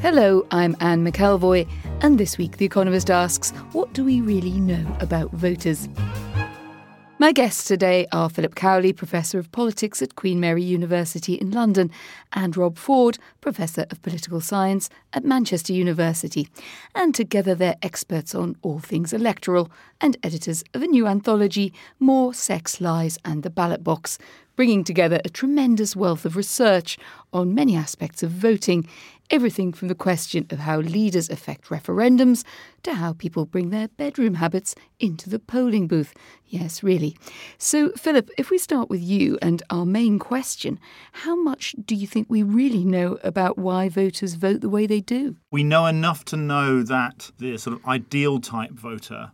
Hello, I'm Anne McElvoy, and this week The Economist asks, what do we really know about voters? My guests today are Philip Cowley, Professor of Politics at Queen Mary University in London, and Rob Ford, Professor of Political Science at Manchester University. And together they're experts on all things electoral and editors of a new anthology, More Sex, Lies and the Ballot Box, bringing together a tremendous wealth of research on many aspects of voting, everything from the question of how leaders affect referendums to how people bring their bedroom habits into the polling booth. Yes, really. So, Philip, if we start with you and our main question, how much do you think we really know about why voters vote the way they do? We know enough to know that the sort of ideal type voter,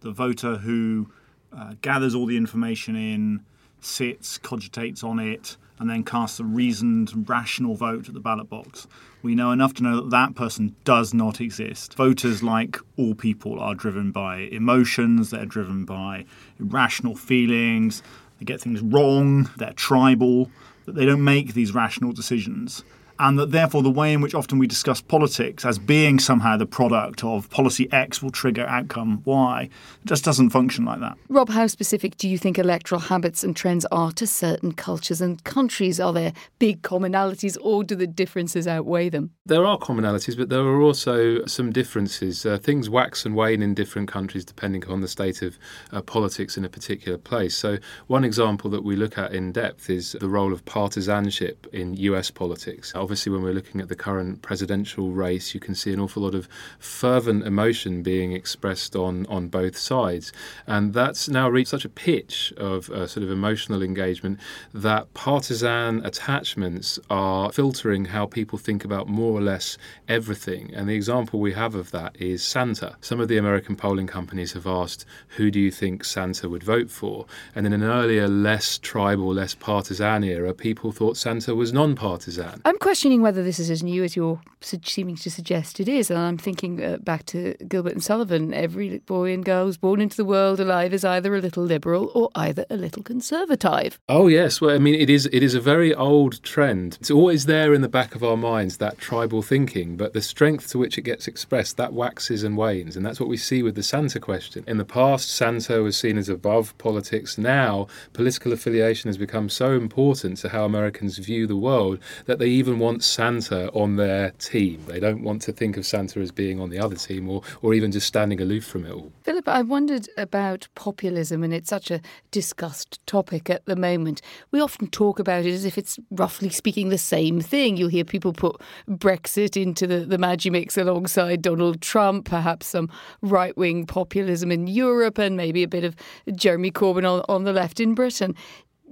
the voter who uh, gathers all the information in, sits, cogitates on it, and then casts a reasoned, rational vote at the ballot box. We know enough to know that that person does not exist. Voters, like all people, are driven by emotions, they're driven by irrational feelings, they get things wrong, they're tribal, they don't make these rational decisions and that therefore the way in which often we discuss politics as being somehow the product of policy X will trigger outcome Y just doesn't function like that. Rob, how specific do you think electoral habits and trends are to certain cultures and countries? Are there big commonalities or do the differences outweigh them? There are commonalities, but there are also some differences. Uh, things wax and wane in different countries depending on the state of uh, politics in a particular place. So, one example that we look at in depth is the role of partisanship in US politics obviously, when we're looking at the current presidential race, you can see an awful lot of fervent emotion being expressed on, on both sides. And that's now reached such a pitch of uh, sort of emotional engagement that partisan attachments are filtering how people think about more or less everything. And the example we have of that is Santa. Some of the American polling companies have asked, who do you think Santa would vote for? And in an earlier, less tribal, less partisan era, people thought Santa was non partisan. I'm whether this is as new as you're seeming to suggest it is. And I'm thinking uh, back to Gilbert and Sullivan. Every boy and girl who's born into the world alive is either a little liberal or either a little conservative. Oh yes, well I mean it is it is a very old trend. It's always there in the back of our minds that tribal thinking, but the strength to which it gets expressed that waxes and wanes, and that's what we see with the Santa question. In the past, Santa was seen as above politics. Now, political affiliation has become so important to how Americans view the world that they even want Santa on their team. They don't want to think of Santa as being on the other team or, or even just standing aloof from it all. Philip, I wondered about populism, and it's such a discussed topic at the moment. We often talk about it as if it's roughly speaking the same thing. You'll hear people put Brexit into the, the Maggi mix alongside Donald Trump, perhaps some right wing populism in Europe, and maybe a bit of Jeremy Corbyn on, on the left in Britain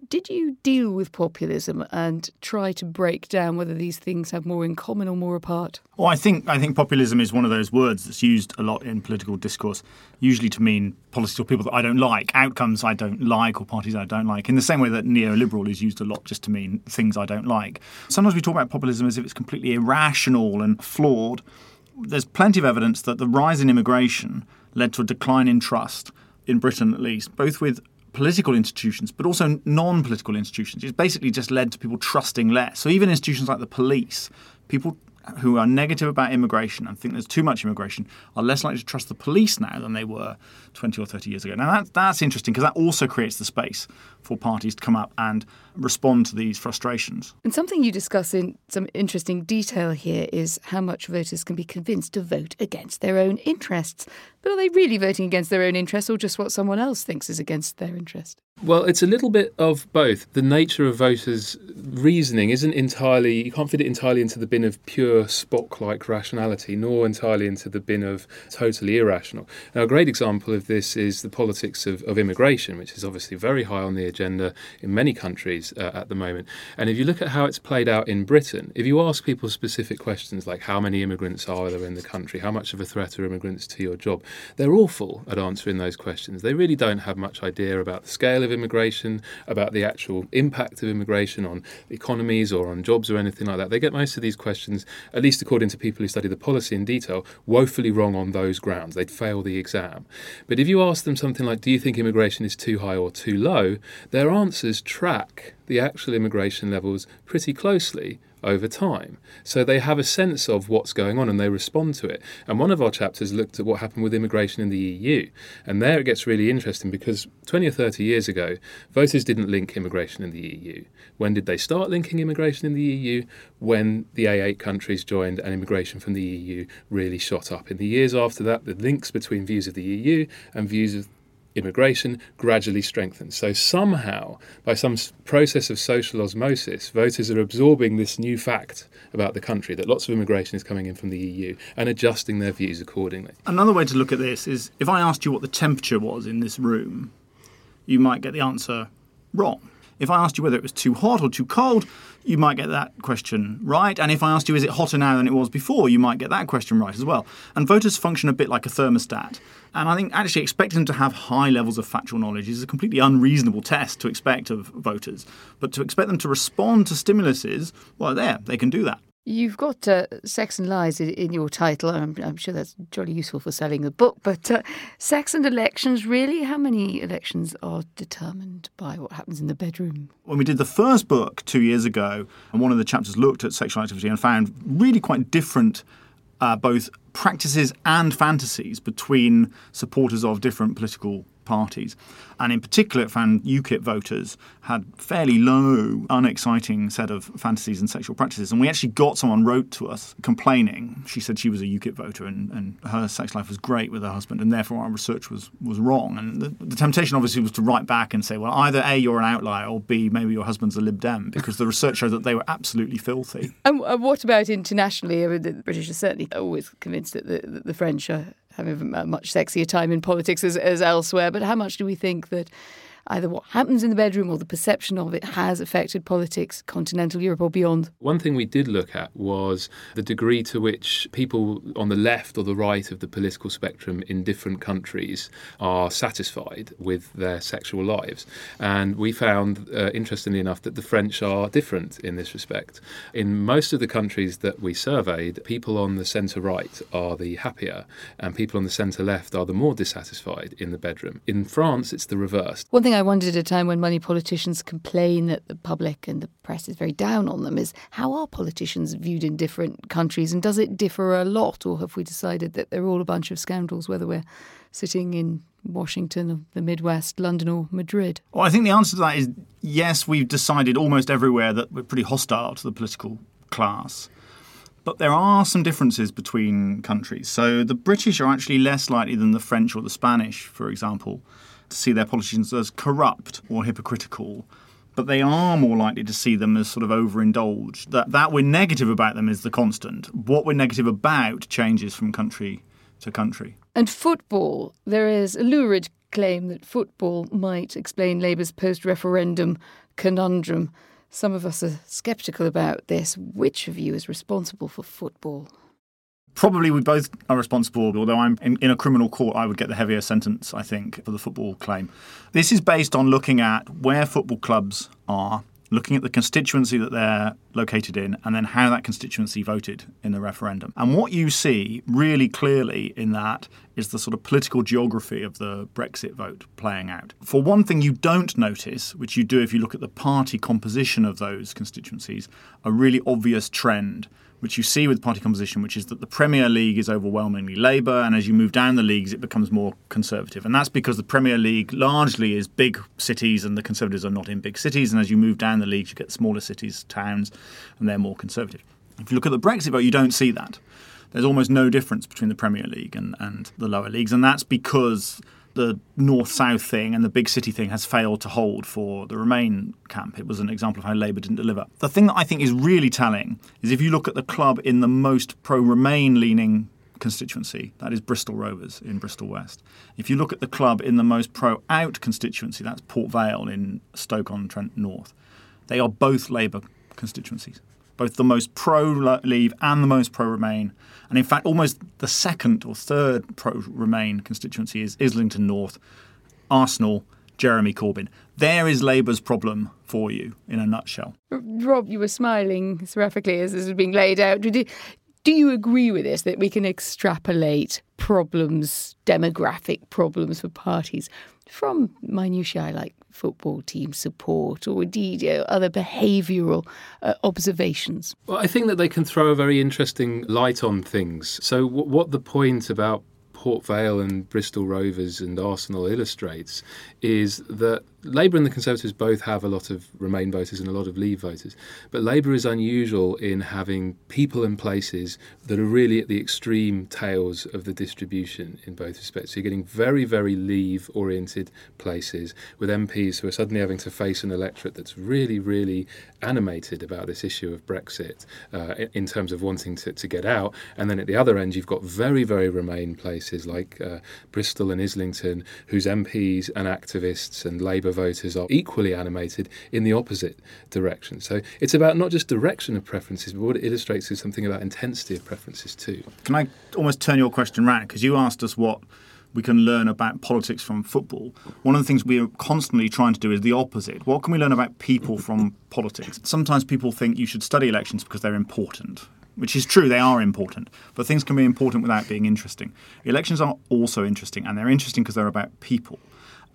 did you deal with populism and try to break down whether these things have more in common or more apart? Well, I think I think populism is one of those words that's used a lot in political discourse, usually to mean policies or people that I don't like, outcomes I don't like, or parties I don't like. In the same way that neoliberal is used a lot just to mean things I don't like. Sometimes we talk about populism as if it's completely irrational and flawed. There's plenty of evidence that the rise in immigration led to a decline in trust in Britain, at least, both with political institutions, but also non political institutions. It's basically just led to people trusting less. So even institutions like the police, people who are negative about immigration and think there's too much immigration are less likely to trust the police now than they were 20 or 30 years ago. Now, that, that's interesting because that also creates the space for parties to come up and respond to these frustrations. And something you discuss in some interesting detail here is how much voters can be convinced to vote against their own interests. But are they really voting against their own interests or just what someone else thinks is against their interest? Well, it's a little bit of both. The nature of voters' reasoning isn't entirely, you can't fit it entirely into the bin of pure Spock like rationality, nor entirely into the bin of totally irrational. Now, a great example of this is the politics of, of immigration, which is obviously very high on the agenda in many countries uh, at the moment. And if you look at how it's played out in Britain, if you ask people specific questions like how many immigrants are there in the country, how much of a threat are immigrants to your job, they're awful at answering those questions. They really don't have much idea about the scale of immigration, about the actual impact of immigration on economies or on jobs or anything like that. They get most of these questions, at least according to people who study the policy in detail, woefully wrong on those grounds. They'd fail the exam. But if you ask them something like, Do you think immigration is too high or too low? their answers track the actual immigration levels pretty closely over time. So they have a sense of what's going on and they respond to it. And one of our chapters looked at what happened with immigration in the EU. And there it gets really interesting because 20 or 30 years ago, voters didn't link immigration in the EU. When did they start linking immigration in the EU? When the A8 countries joined and immigration from the EU really shot up. In the years after that, the links between views of the EU and views of immigration gradually strengthens. So somehow, by some process of social osmosis, voters are absorbing this new fact about the country that lots of immigration is coming in from the EU and adjusting their views accordingly. Another way to look at this is if I asked you what the temperature was in this room, you might get the answer wrong. If I asked you whether it was too hot or too cold, you might get that question right. And if I asked you, is it hotter now than it was before, you might get that question right as well. And voters function a bit like a thermostat. And I think actually expecting them to have high levels of factual knowledge is a completely unreasonable test to expect of voters. But to expect them to respond to stimuluses, well, there, they can do that. You've got uh, Sex and Lies in your title. I'm, I'm, sure that's jolly useful for selling the book. But uh, sex and elections, really? How many elections are determined by what happens in the bedroom? When we did the first book two years ago, and one of the chapters looked at sexual activity and found really quite different uh, both practices and fantasies between supporters of different political parties. And in particular, it found UKIP voters had fairly low, unexciting set of fantasies and sexual practices. And we actually got someone wrote to us complaining. She said she was a UKIP voter and, and her sex life was great with her husband, and therefore our research was, was wrong. And the, the temptation obviously was to write back and say, well, either A, you're an outlier, or B, maybe your husband's a Lib Dem, because the research showed that they were absolutely filthy. And uh, what about internationally? I mean, the British are certainly always convinced that the, the French are having a much sexier time in politics as, as elsewhere. But how much do we think that either what happens in the bedroom or the perception of it has affected politics, continental Europe or beyond. One thing we did look at was the degree to which people on the left or the right of the political spectrum in different countries are satisfied with their sexual lives. And we found, uh, interestingly enough, that the French are different in this respect. In most of the countries that we surveyed, people on the centre right are the happier, and people on the centre left are the more dissatisfied in the bedroom. In France, it's the reverse. One thing I wondered at a time when many politicians complain that the public and the press is very down on them is how are politicians viewed in different countries and does it differ a lot or have we decided that they're all a bunch of scoundrels whether we're sitting in Washington, the Midwest, London, or Madrid? Well, I think the answer to that is yes, we've decided almost everywhere that we're pretty hostile to the political class. But there are some differences between countries. So the British are actually less likely than the French or the Spanish, for example, to see their politicians as corrupt or hypocritical, but they are more likely to see them as sort of overindulged. That that we're negative about them is the constant. What we're negative about changes from country to country. And football, there is a lurid claim that football might explain Labour's post-referendum conundrum. Some of us are sceptical about this. Which of you is responsible for football? Probably we both are responsible, although I'm in, in, a criminal court, I would get the heavier sentence, I think, for the football claim. This is based on looking at where football clubs are, looking at the constituency that they're located in, and then how that constituency voted in the referendum. And what you see really clearly in that is the sort of political geography of the Brexit vote playing out. For one thing, you don't notice, which you do if you look at the party composition of those constituencies, a really obvious trend which you see with party composition, which is that the Premier League is overwhelmingly Labour, and as you move down the leagues, it becomes more conservative. And that's because the Premier League largely is big cities, and the Conservatives are not in big cities. And as you move down the leagues, you get smaller cities, towns, and they're more conservative. If you look at the Brexit vote, you don't see that. There's almost no difference between the Premier League and, and the lower leagues, and that's because the north south thing and the big city thing has failed to hold for the Remain camp. It was an example of how Labour didn't deliver. The thing that I think is really telling is if you look at the club in the most pro Remain leaning constituency, that is Bristol Rovers in Bristol West. If you look at the club in the most pro out constituency, that's Port Vale in Stoke on Trent North, they are both Labour constituencies, both the most pro Leave and the most pro Remain. And in fact, almost the second or third pro Remain constituency is Islington North, Arsenal, Jeremy Corbyn. There is Labour's problem for you in a nutshell. Rob, you were smiling seraphically as this was being laid out. Do you agree with this that we can extrapolate problems, demographic problems for parties from minutiae like football team support or indeed you know, other behavioural uh, observations? Well, I think that they can throw a very interesting light on things. So, w- what the point about Port Vale and Bristol Rovers and Arsenal illustrates is that Labour and the Conservatives both have a lot of Remain voters and a lot of Leave voters, but Labour is unusual in having people and places that are really at the extreme tails of the distribution in both respects. So you're getting very, very Leave oriented places with MPs who are suddenly having to face an electorate that's really, really animated about this issue of Brexit uh, in terms of wanting to, to get out. And then at the other end, you've got very, very Remain places like uh, Bristol and Islington, whose MPs and activists and Labour voters are equally animated in the opposite direction. So it's about not just direction of preferences, but what it illustrates is something about intensity of preferences too. Can I almost turn your question around? Because you asked us what we can learn about politics from football. One of the things we are constantly trying to do is the opposite. What can we learn about people from politics? Sometimes people think you should study elections because they're important which is true, they are important, but things can be important without being interesting. Elections are also interesting, and they're interesting because they're about people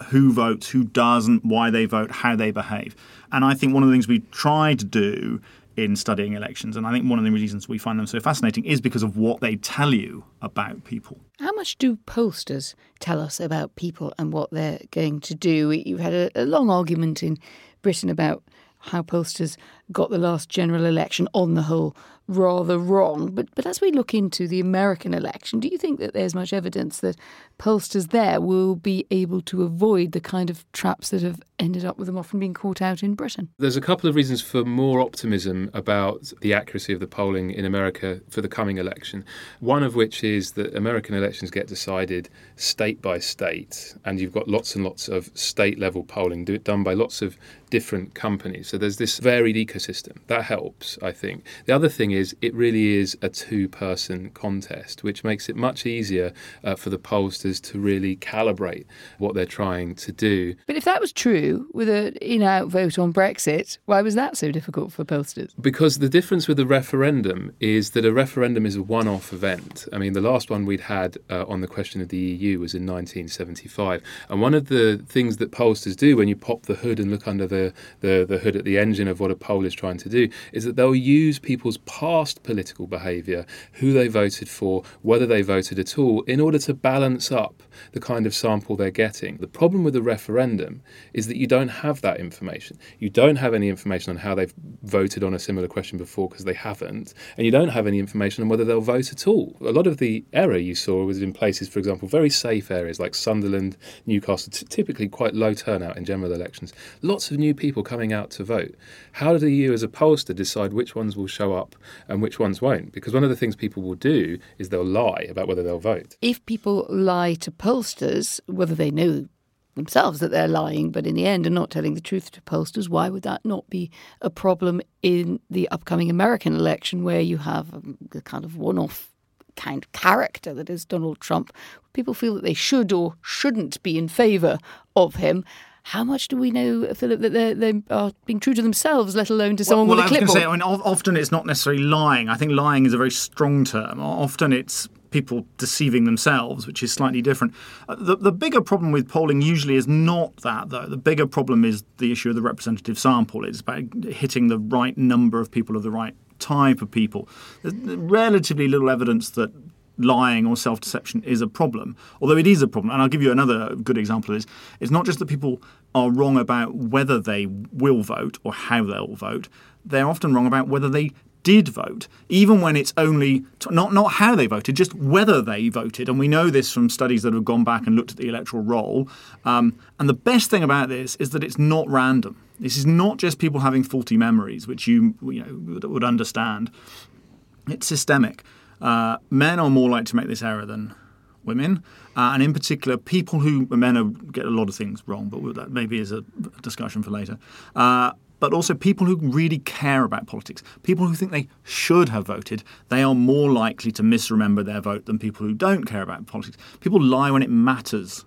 who votes, who doesn't, why they vote, how they behave. And I think one of the things we try to do in studying elections, and I think one of the reasons we find them so fascinating is because of what they tell you about people. How much do pollsters tell us about people and what they're going to do? You've had a, a long argument in Britain about how pollsters got the last general election on the whole rather wrong. But but as we look into the American election, do you think that there's much evidence that pollsters there will be able to avoid the kind of traps that have ended up with them often being caught out in Britain? There's a couple of reasons for more optimism about the accuracy of the polling in America for the coming election. One of which is that American elections get decided state by state, and you've got lots and lots of state level polling done by lots of different companies. So there's this varied ecosystem. That helps, I think. The other thing is it really is a two person contest, which makes it much easier uh, for the pollsters to really calibrate what they're trying to do. But if that was true with an in out vote on Brexit, why was that so difficult for pollsters? Because the difference with the referendum is that a referendum is a one off event. I mean, the last one we'd had uh, on the question of the EU was in 1975. And one of the things that pollsters do when you pop the hood and look under the, the, the hood at the engine of what a poll is trying to do is that they'll use people's past political behaviour, who they voted for, whether they voted at all, in order to balance up the kind of sample they're getting. The problem with the referendum is that you don't have that information. You don't have any information on how they've voted on a similar question before because they haven't, and you don't have any information on whether they'll vote at all. A lot of the error you saw was in places, for example, very safe areas like Sunderland, Newcastle, t- typically quite low turnout in general elections. Lots of new people coming out to vote. How do you, as a pollster, decide which ones will show up and which ones won't? Because one of the things people will do is they'll lie about whether they'll vote. If people lie to pollsters, whether they know themselves that they're lying, but in the end are not telling the truth to pollsters, why would that not be a problem in the upcoming American election where you have um, a kind of one off kind of character that is Donald Trump? People feel that they should or shouldn't be in favour of him. How much do we know, Philip, that they're, they are being true to themselves, let alone to someone well, with a clipboard? I was going to say, I mean, often it's not necessarily lying. I think lying is a very strong term. Often it's people deceiving themselves, which is slightly different. Uh, the, the bigger problem with polling usually is not that, though. The bigger problem is the issue of the representative sample. It's about hitting the right number of people of the right type of people. There's relatively little evidence that lying or self deception is a problem, although it is a problem. And I'll give you another good example of this. It's not just that people are wrong about whether they will vote or how they'll vote, they're often wrong about whether they did vote, even when it's only not not how they voted, just whether they voted. And we know this from studies that have gone back and looked at the electoral roll. Um, and the best thing about this is that it's not random. This is not just people having faulty memories, which you you know would, would understand. It's systemic. Uh, men are more likely to make this error than women, uh, and in particular, people who men are, get a lot of things wrong, but that maybe is a discussion for later. Uh, but also people who really care about politics, people who think they should have voted, they are more likely to misremember their vote than people who don't care about politics. People lie when it matters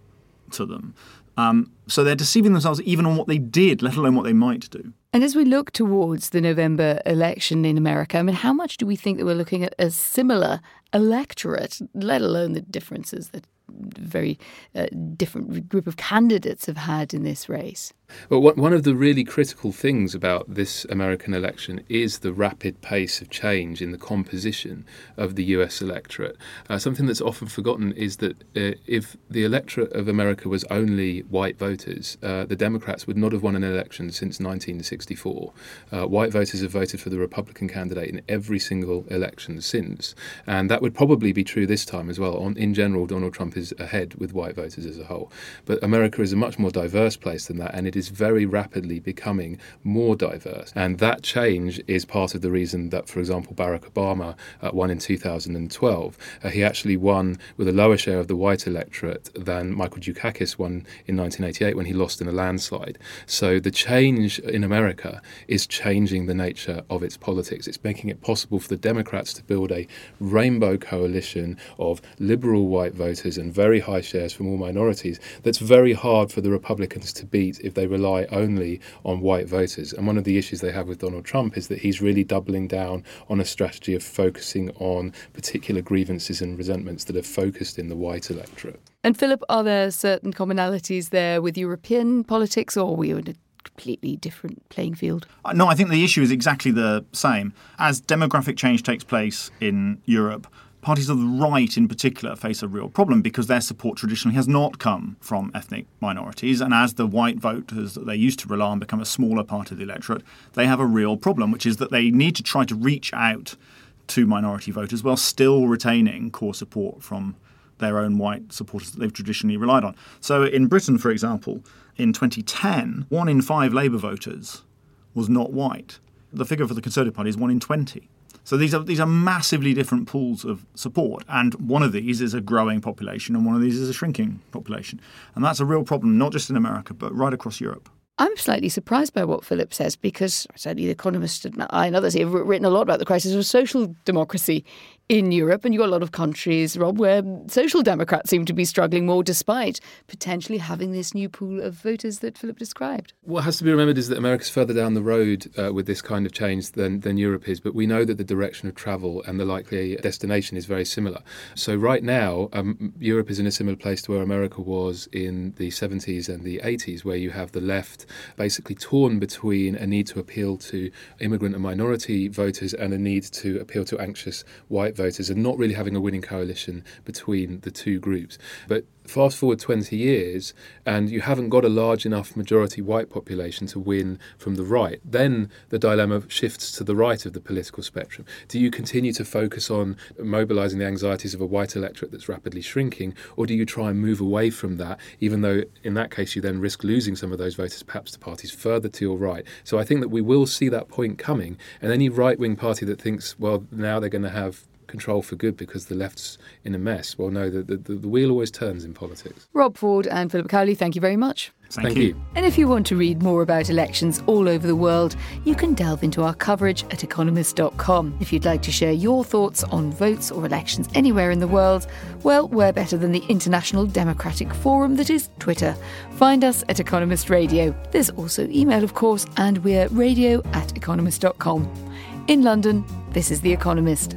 to them. Um, so they're deceiving themselves even on what they did, let alone what they might do. And as we look towards the November election in America, I mean, how much do we think that we're looking at a similar electorate, let alone the differences that very uh, different group of candidates have had in this race? Well, one of the really critical things about this American election is the rapid pace of change in the composition of the US electorate. Uh, something that's often forgotten is that uh, if the electorate of America was only white voters, uh, the Democrats would not have won an election since 1964. Uh, white voters have voted for the Republican candidate in every single election since. And that would probably be true this time as well. On, in general, Donald Trump is ahead with white voters as a whole. But America is a much more diverse place than that, and it is is very rapidly becoming more diverse. And that change is part of the reason that, for example, Barack Obama uh, won in 2012. Uh, he actually won with a lower share of the white electorate than Michael Dukakis won in 1988 when he lost in a landslide. So the change in America is changing the nature of its politics. It's making it possible for the Democrats to build a rainbow coalition of liberal white voters and very high shares from all minorities that's very hard for the Republicans to beat if they rely only on white voters. And one of the issues they have with Donald Trump is that he's really doubling down on a strategy of focusing on particular grievances and resentments that are focused in the white electorate. And Philip, are there certain commonalities there with European politics, or are we in a completely different playing field? Uh, no, I think the issue is exactly the same. As demographic change takes place in Europe, parties of the right in particular face a real problem because their support traditionally has not come from ethnic minorities. And as the white voters that they used to rely on become a smaller part of the electorate, they have a real problem, which is that they need to try to reach out to minority voters while still retaining core support from their own white supporters that they've traditionally relied on. So in Britain, for example, in 2010, one in five Labour voters was not white. The figure for the Conservative Party is one in 20. So these are these are massively different pools of support, and one of these is a growing population, and one of these is a shrinking population, and that's a real problem, not just in America but right across Europe. I'm slightly surprised by what Philip says because certainly The Economist and I and others have written a lot about the crisis of social democracy in Europe, and you've got a lot of countries, Rob, where social democrats seem to be struggling more despite potentially having this new pool of voters that Philip described. What has to be remembered is that America's further down the road uh, with this kind of change than, than Europe is, but we know that the direction of travel and the likely destination is very similar. So, right now, um, Europe is in a similar place to where America was in the 70s and the 80s, where you have the left basically torn between a need to appeal to immigrant and minority voters and a need to appeal to anxious white voters voters and not really having a winning coalition between the two groups. But fast forward 20 years and you haven't got a large enough majority white population to win from the right, then the dilemma shifts to the right of the political spectrum. Do you continue to focus on mobilizing the anxieties of a white electorate that's rapidly shrinking, or do you try and move away from that, even though in that case you then risk losing some of those voters perhaps to parties further to your right? So I think that we will see that point coming, and any right wing party that thinks, well, now they're going to have control for good because the left's in a mess. Well, no, the, the, the wheel always turns in politics. Rob Ford and Philip Cowley, thank you very much. Thank, thank you. you. And if you want to read more about elections all over the world, you can delve into our coverage at economist.com. If you'd like to share your thoughts on votes or elections anywhere in the world, well, we're better than the International Democratic Forum that is Twitter. Find us at Economist Radio. There's also email, of course, and we're radio at economist.com. In London, this is The Economist.